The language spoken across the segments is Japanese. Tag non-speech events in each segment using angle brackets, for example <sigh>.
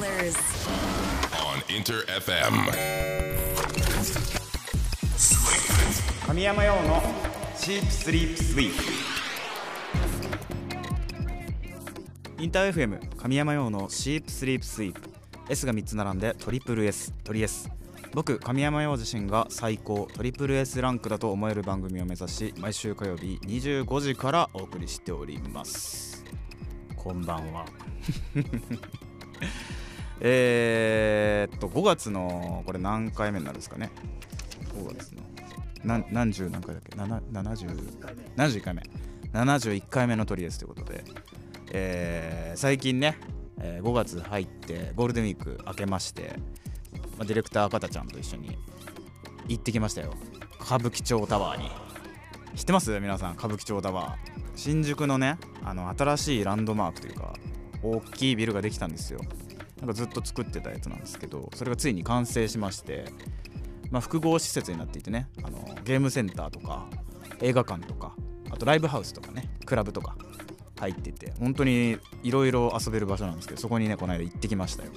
Killers. on Inter FM. 神山用のシープスリープスイープインター FM 神山用のシープスリープスイープ S が3つ並んでトリプル S トリ S 僕神山陽自身が最高トリプル S ランクだと思える番組を目指し毎週火曜日25時からお送りしております。こんばんはえーっと5月のこれ何回目になるんですかね？5月の。何何十何回だっけ？70 71回目。71回目のトリエスということで、えー最近ね、えー5月入ってゴールデンウィーク明けまして、まあ、ディレクター赤田ちゃんと一緒に行ってきましたよ。歌舞伎町タワーに。知ってます？皆さん歌舞伎町タワー。新宿のねあの新しいランドマークというか大きいビルができたんですよ。なんかずっと作ってたやつなんですけどそれがついに完成しましてまあ、複合施設になっていてねあのゲームセンターとか映画館とかあとライブハウスとかねクラブとか入ってて本当にいろいろ遊べる場所なんですけどそこにねこの間行ってきましたよ。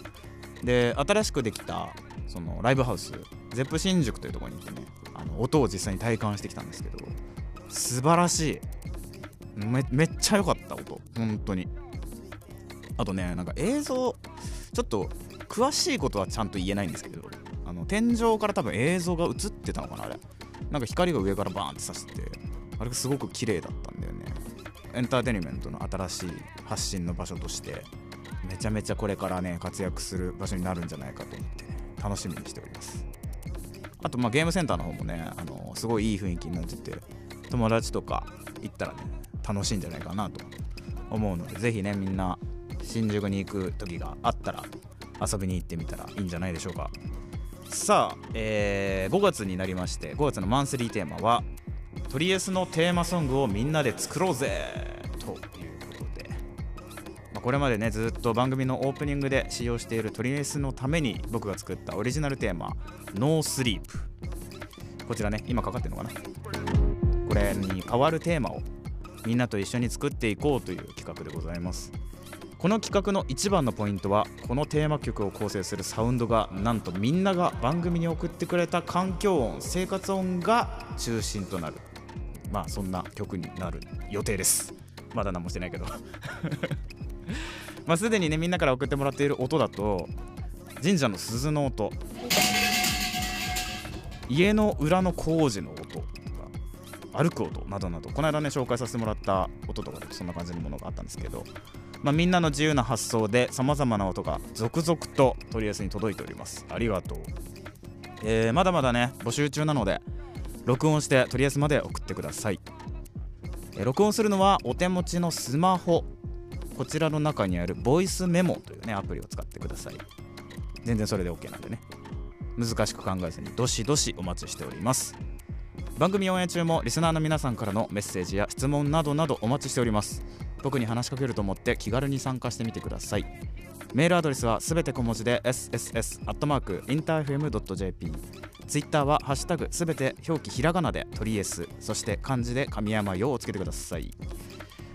で新しくできたそのライブハウスゼップ新宿というとこに行ってねあの音を実際に体感してきたんですけど素晴らしい。めめっちゃ良かった音本当に。あとねなんか映像ちょっと詳しいことはちゃんと言えないんですけどあの天井から多分映像が映ってたのかなあれ。なんか光が上からバーンってさしてあれがすごく綺麗だったんだよね。エンターテインメントの新しい発信の場所としてめちゃめちゃこれからね活躍する場所になるんじゃないかと思って、ね、楽しみにしております。あとまあゲームセンターの方もねあのすごいいい雰囲気になってて友達とか行ったらね楽しいんじゃないかなと思うのでぜひねみんな新宿に行く時があったら遊びに行ってみたらいいんじゃないでしょうか。さあ、えー5月になりまして5月のマンスリーテーマはトリエスのテーマソングをみんなで作ろうぜ。ということで、まあ、これまでねずっと番組のオープニングで使用しているトリエスのために僕が作ったオリジナルテーマ「 No Sleep。こちらね今かかってるのかな？これに代わるテーマをみんなと一緒に作っていこうという企画でございます。この企画の一番のポイントはこのテーマ曲を構成するサウンドがなんとみんなが番組に送ってくれた環境音生活音が中心となる。まあそんな曲になる予定です。まだ何もしてないけど。<laughs> まあすでにねみんなから送ってもらっている音だと神社の鈴の音。家の裏の工事の音。歩く音などなどこの間ね紹介させてもらった音とかでそんな感じのものがあったんですけどまあ、みんなの自由な発想でさまざまな音が続々とトリエスに届いております。ありがとう、えーまだまだね募集中なので録音してトリエスまで送ってください、えー録音するのはお手持ちのスマホ。こちらの中にあるボイスメモというねアプリを使ってください。全然それで OK なんでね。難しく考えずにどしどしお待ちしております。番組応援中もリスナーの皆さんからのメッセージや質問などなどお待ちしております。僕に話しかけると思って気軽に参加してみてください。メールアドレスはすべて小文字で sss.interfm.jp ツイッターはハッシュタグすべて表記ひらがなでトリエス。そして漢字で神山よをつけてください。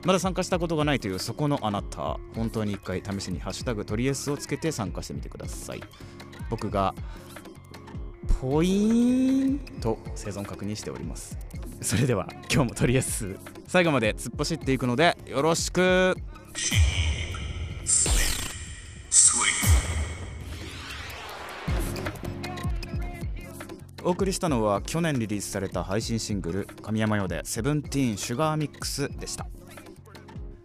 まだ参加したことがないというそこのあなた。本当に一回試しにハッシュタグトリエスをつけて参加してみてください。僕がポイーンと生存確認しております。それでは今日もとりあえず最後まで突っ走っていくのでよろしく。お送りしたのは去年リリースされた配信シングル「神山用でセブンティーンシュガーミックス」でした。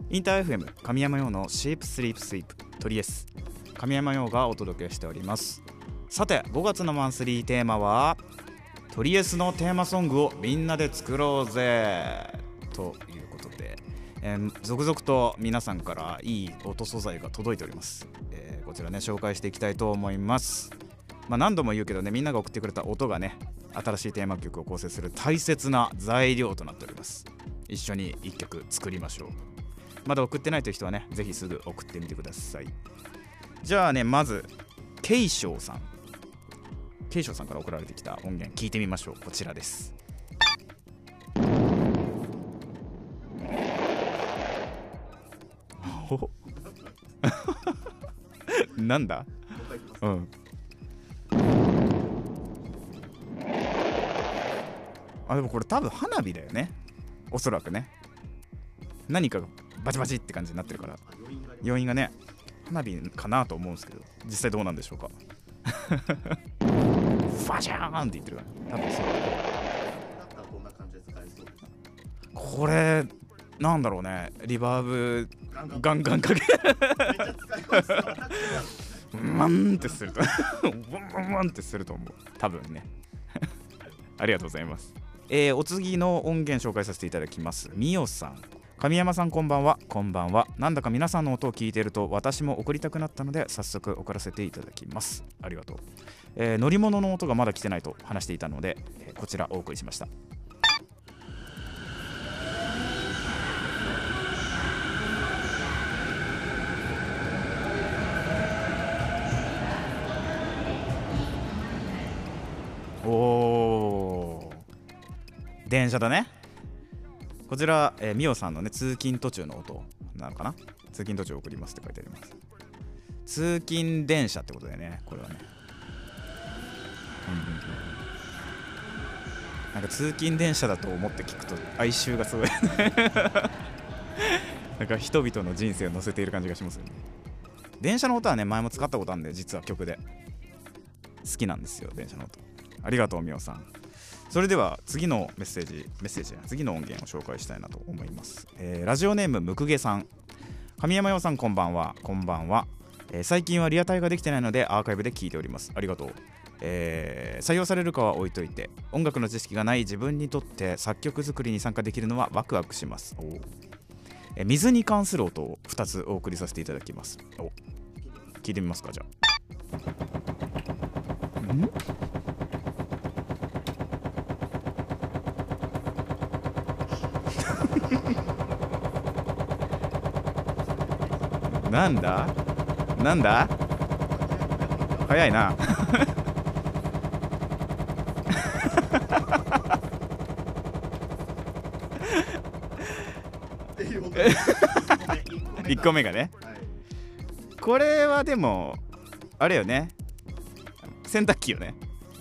インター FM 神山用のシープスリープスイープトリエス。神山用がお届けしております。さて5月のマンスリーテーマはトリエスのテーマソングをみんなで作ろうぜ。ということで、えー続々と皆さんからいい音素材が届いております、えーこちらね紹介していきたいと思います。まあ何度も言うけどねみんなが送ってくれた音がね新しいテーマ曲を構成する大切な材料となっております。一緒に1曲作りましょう。まだ送ってないという人はねぜひすぐ送ってみてください。じゃあねまずケイショウさん。ケイショウさんから送られてきた音源聞いてみましょう。こちらです。お。<laughs> なんだ？うん。あでもこれ多分花火だよね。おそらくね。何かがバチバチって感じになってるから。要因がね。花火かなと思うんですけど。実際どうなんでしょうかファシャーンって言ってるから多分そう。これなんだろうね。リバーブガンガンかけワンってするとワンワンってすると思う多分ねありがとうございますえーお次の音源紹介させていただきますみおさん神山さんこんばんは。こんばんは。なんだか皆さんの音を聞いていると私も送りたくなったので早速送らせていただきます。ありがとう、えー乗り物の音がまだ来てないと話していたので、えーこちらお送りしました。おお電車だね。こちら、えー、みおさんのね通勤途中の音なのかな？通勤途中送りますって書いてあります。通勤電車ってことでねこれはね。なんか通勤電車だと思って聞くと哀愁がすごい <laughs> なんか人々の人生を乗せている感じがしますよね。電車の音はね前も使ったことあるんで実は曲で。好きなんですよ電車の音。ありがとうみおさん。それでは次のメッセージメッセージ次の音源を紹介したいなと思います、えーラジオネームむくげさん。神山洋さんこんばんは。こんばんは、えー最近はリアタイができてないのでアーカイブで聞いております。ありがとう。えー採用されるかは置いといて音楽の知識がない自分にとって作曲作りに参加できるのはワクワクします。え水に関する音を2つお送りさせていただきます。お聞いてみますかじゃあ。ん？<laughs> なんだ？なんだ？早いな。<laughs> 1個目がね。これはでもあれよね。洗濯機よね。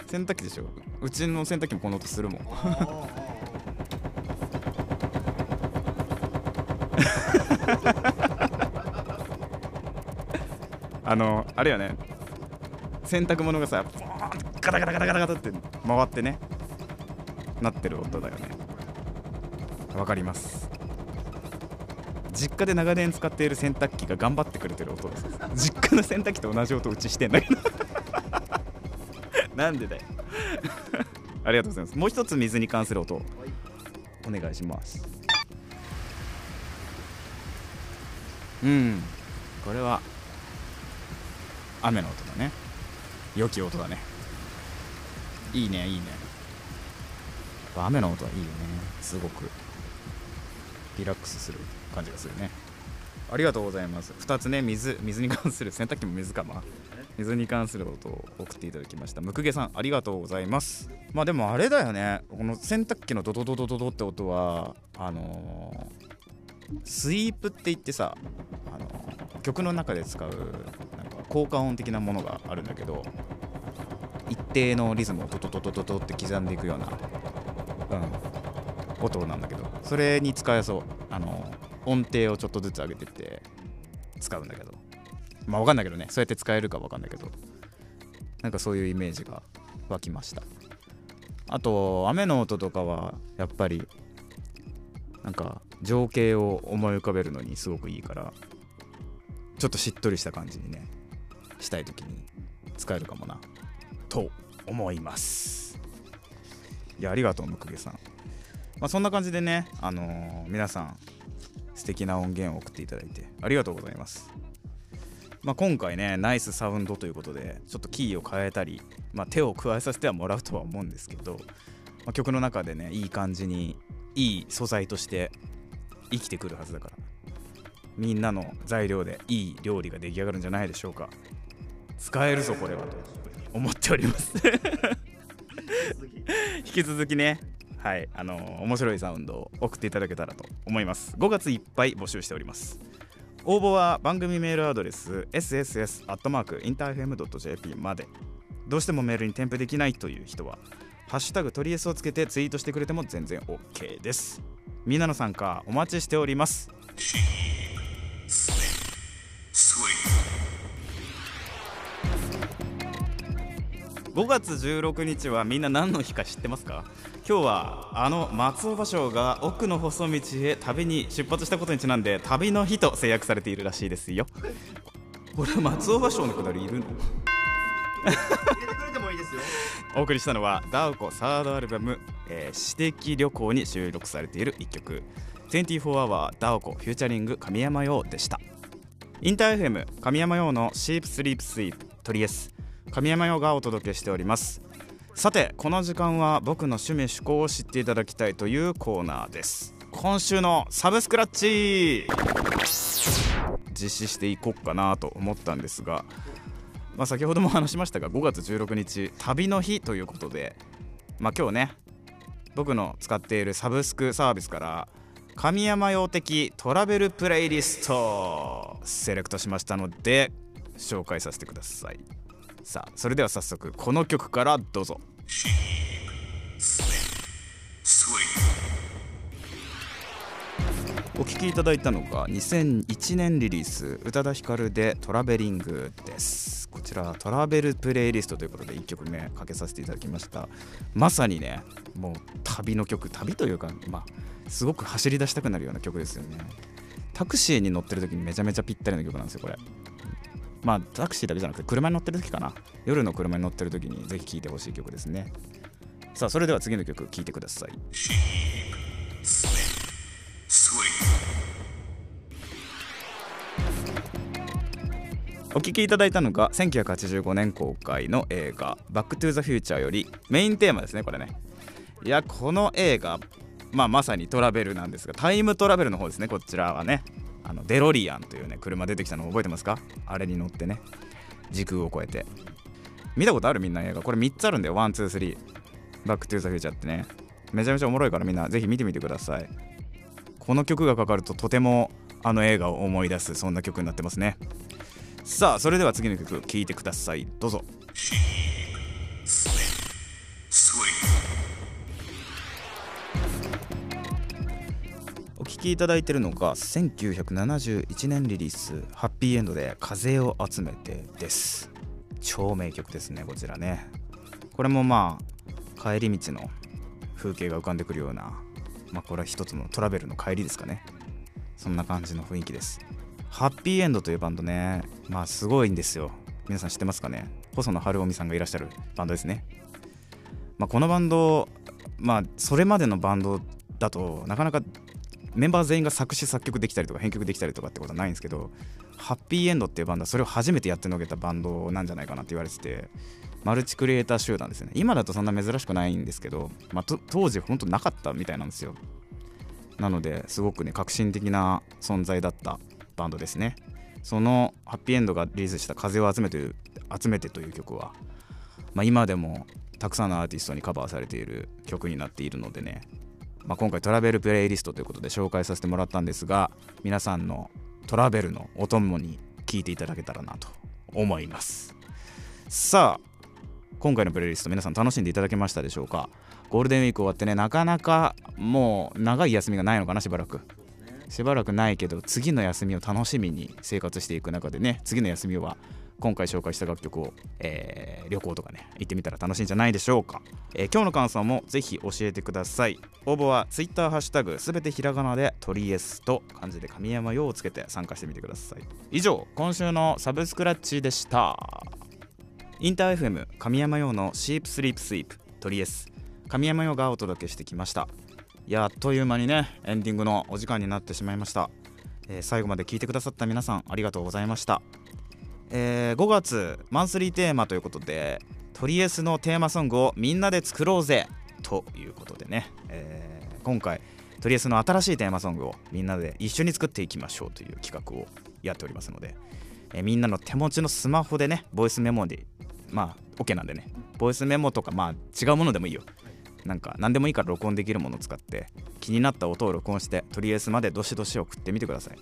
洗濯機でしょ。うちの洗濯機もこの音するもん <laughs> あのあれよね。洗濯物がさガタガタガタガタガタって回ってね。なってる音だよね。わかります。実家で長年使っている洗濯機が頑張ってくれてる音です実家の洗濯機と同じ音うちしてんだけど。<laughs> なんでだよ。<laughs> ありがとうございます。もう一つ水に関する音。お願いします。うん。これは雨の音だね。良き音だね。いいねいいね。雨の音はいいよね。すごく。リラックスする感じがするね。ありがとうございます。2つね水水に関する洗濯機も水かま水に関する音を送っていただきました。むくげさんありがとうございます。まあでもあれだよね。この洗濯機のドドドドドドって音はあのースイープって言ってさ、曲の中で使うなんか効果音的なものがあるんだけど一定のリズムをトトトトトトって刻んでいくような、うん、音なんだけどそれに使えそう。あの音程をちょっとずつ上げてって使うんだけど。まあわかんないけどね。そうやって使えるかわかんないけど。なんかそういうイメージが湧きました。あと雨の音とかはやっぱりなんか情景を思い浮かべるのにすごくいいからちょっとしっとりした感じにねしたい時に使えるかもな。と思います。いやありがとうむくげさん。まあそんな感じでねあのー皆さん素敵な音源を送っていただいてありがとうございます。まあ、今回ねナイスサウンドということでちょっとキーを変えたり、まあ、手を加えさせてはもらうとは思うんですけど、まあ、曲の中でねいい感じにいい素材として生きてくるはずだから。みんなの材料でいい料理が出来上がるんじゃないでしょうか。使えるぞこれは。と思っております。引き続き。ね。はい。あの面白いサウンドを送っていただけたらと思います。5月いっぱい募集しております。応募は番組メールアドレス sss.interfm.jp まで。どうしてもメールに添付できないという人は「ハッシュタグトリエス」をつけてツイートしてくれても全然 OK です。みんなの参加お待ちしております5月16日はみんな何の日か知ってますか？今日はあの松尾芭蕉が奥の細道へ旅に出発したことにちなんで旅の日と制約されているらしいですよ。これ松尾芭蕉のくだりいるの？お送りしたのは DAOKO サードアルバム「えー、私的旅行」に収録されている一曲「24 Hour DAOKO featuring 神山羊」でした。インター FM 神山羊の「Sheep Sleep Sweep トリエス」神山羊がお届けしております。さてこの時間は僕の趣味趣向を知っていただきたいというコーナーです。今週のサブスクラッチ。実施していこうかなと思ったんですが、まあ、先ほども話しましたが5月16日旅の日ということで、まあ、今日ね僕の使っているサブスクサービスから神山用的トラベルプレイリスト。セレクトしましたので紹介させてください。さあそれでは早速この曲からどうぞ。お聴きいただいたのが2001年リリース宇多田ヒカルでトラベリングです。こちらトラベルプレイリストということで1曲目かけさせていただきました。まさにねもう旅の曲旅というかまあすごく走り出したくなるような曲ですよね。タクシーに乗ってる時にめちゃめちゃぴったりな曲なんですよこれ。まあタクシーだけじゃなくて車に乗ってる時かな。夜の車に乗ってる時にぜひ聴いてほしい曲ですね。さあそれでは次の曲聴いてください。お聴きいただいたのが1985年公開の映画「バック・トゥ・ザ・フューチャー」よりメインテーマですねこれね。いやこの映画まあまさにトラベルなんですがタイムトラベルの方ですねこちらはね。あのデロリアンというね車出てきたの覚えてますか？あれに乗ってね。時空を超えて。見たことあるみんな映画？これ3つあるんだよ。123バックトゥザフューチャーってね。めちゃめちゃおもろいからみんな。ぜひ見てみてください。この曲がかかるととてもあの映画を思い出すそんな曲になってますね。さあそれでは次の曲聴いてください。どうぞ。お聴きいただいてるのが1971年リリース「ハッピーエンド」で「風を集めて」です。超名曲ですねこちらね。これもまあ帰り道の風景が浮かんでくるようなまあこれは一つのトラベルの帰りですかね。そんな感じの雰囲気です。ハッピーエンドというバンドね。まあすごいんですよ。皆さん知ってますかね？細野晴臣さんがいらっしゃるバンドですね。まあこのバンドまあそれまでのバンドだとなかなかメンバー全員が作詞作曲できたりとか編曲できたりとかってことはないんですけどハッピーエンドっていうバンドはそれを初めてやってのけたバンドなんじゃないかなって言われててマルチクリエイター集団ですね。今だとそんな珍しくないんですけど、まあ、当時本当なかったみたいなんですよ。なのですごくね革新的な存在だったバンドですね。そのハッピーエンドがリリースした「風を集めて集めて」という曲は、まあ、今でもたくさんのアーティストにカバーされている曲になっているのでね。まあ、今回トラベルプレイリストということで紹介させてもらったんですが皆さんのトラベルのお供に聞いていただけたらなと思います。さあ今回のプレイリスト皆さん楽しんでいただけましたでしょうか？ゴールデンウィーク終わってねなかなかもう長い休みがないのかなしばらく。しばらくないけど次の休みを楽しみに生活していく中でね次の休みは今回紹介した楽曲を、えー、旅行とかね行ってみたら楽しいんじゃないでしょうか、えー、今日の感想もぜひ教えてください。応募は Twitter ハッシュタグすべてひらがなでトリエスと漢字で神山用をつけて参加してみてください。以上今週のサブスクラッチでした。インター FM 神山用のシープスリープスイープトリエス。神山用がお届けしてきました。いやあっという間にねエンディングのお時間になってしまいました、えー、最後まで聞いてくださった皆さんありがとうございました。えー、5月マンスリーテーマということでトリエスのテーマソングをみんなで作ろうぜということでね、えー、今回トリエスの新しいテーマソングをみんなで一緒に作っていきましょうという企画をやっておりますので、え、みんなの手持ちのスマホでねボイスメモでまあ OK なんでね。ボイスメモとかまあ違うものでもいいよ。なんか何でもいいから録音できるものを使って気になった音を録音してトリエスまでどしどし送ってみてください。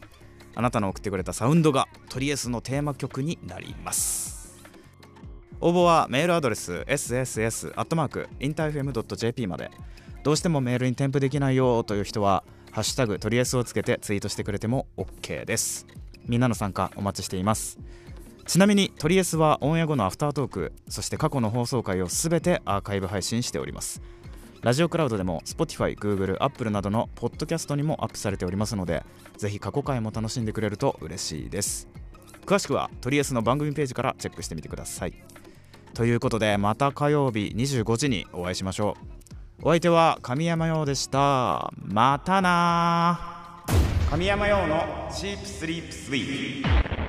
あなたの送ってくれたサウンドがトリエスのテーマ曲になります。応募はメールアドレス sss.interfm.jp まで。どうしてもメールに添付できないよという人は「ハッシュタグトリエス」をつけてツイートしてくれても OK です。みんなの参加お待ちしています。ちなみにトリエスはオンエア後のアフタートークそして過去の放送回をすべてアーカイブ配信しております。ラジオクラウドでも Spotify、Google、Apple などのポッドキャストにもアップされておりますのでぜひ過去回も楽しんでくれると嬉しいです。詳しくはトリエスの番組ページからチェックしてみてください。ということでまた火曜日25時にお会いしましょう。お相手は神山陽でした。またな神山陽のチープスリープスイー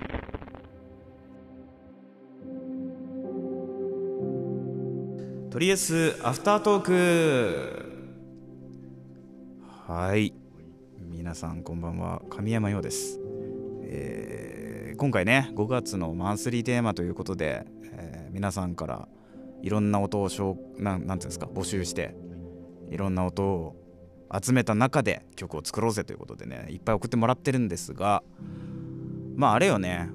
トとりあえずアフタートーク。はい。皆さんこんばんは。神山陽です、えー今回ね5月のマンスリーテーマということで、えー皆さんからいろんな音をしょなんなんていうんですか募集していろんな音を集めた中で曲を作ろうぜということでねいっぱい送ってもらってるんですがまああれよね。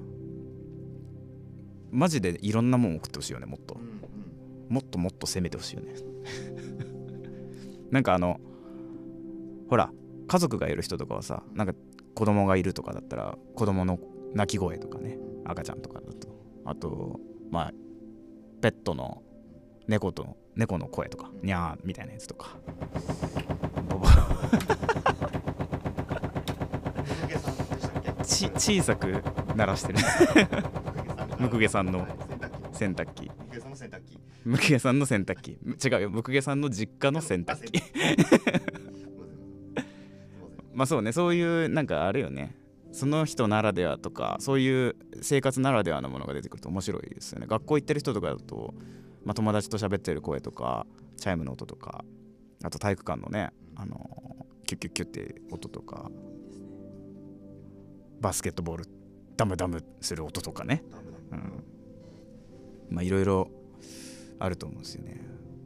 マジでいろんなもん送ってほしいよねもっと。もっともっと攻めてほしいよね。<laughs> なんかあのほら家族がいる人とかはさなんか子供がいるとかだったら子供の泣き声とかね赤ちゃんとかだと。あとまあペットの猫と猫の声とかにゃーみたいなやつとか。<laughs> ち小さく鳴らしてる。<laughs> ムクゲさんの洗濯機ムクゲさんの洗濯機。違うよ。ムクゲさんの実家の洗濯機。まあそうね。そういうなんかあるよね。その人ならではとかそういう生活ならではのものが出てくると面白いですよね。学校行ってる人とかだと、まあ、友達と喋ってる声とかチャイムの音とかあと体育館のねあのキュッキュッキュッって音とかバスケットボールダムダムする音とかね。うん。まあいろいろあると思うんですよね。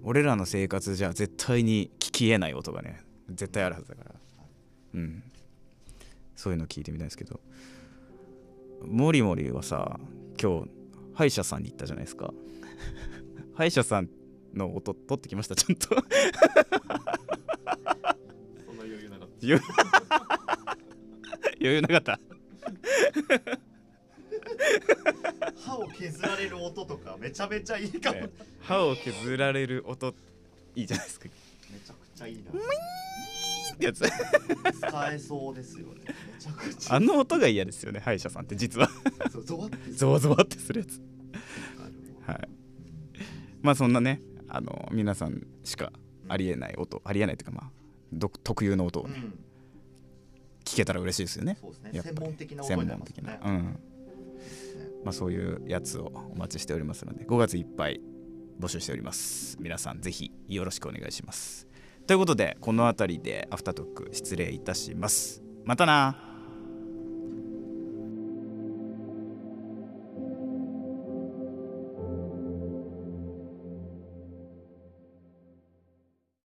俺らの生活じゃ絶対に聞きえない音がね絶対あるはずだから。うん。そういうの聞いてみたいですけど。モリモリはさ今日歯医者さんに行ったじゃないですか。<laughs> 歯医者さんの音取ってきましたちゃんと。そんな余裕なかっ余余裕なかった。た歯を削られる音とかめちゃめちゃいいかも、ね歯を削られる音いいじゃないですか。めちゃくちゃいいな。ってやつ。使えそうですよね。めちゃくちゃ。あの音が嫌ですよね歯医者さんって実は。ゾワッてゾワゾワってするやつ。はい。まあそんなねあの皆さんしかありえない音ありえないというかまあ独特有の音をね、うん。聞けたら嬉しいですよね。そうですね。専門的な音専になりますね。門的な。うんまあそういうやつをお待ちしておりますので5月いっぱい募集しております。皆さんぜひよろしくお願いします。ということでこの辺りでアフタートーク失礼いたします。またな。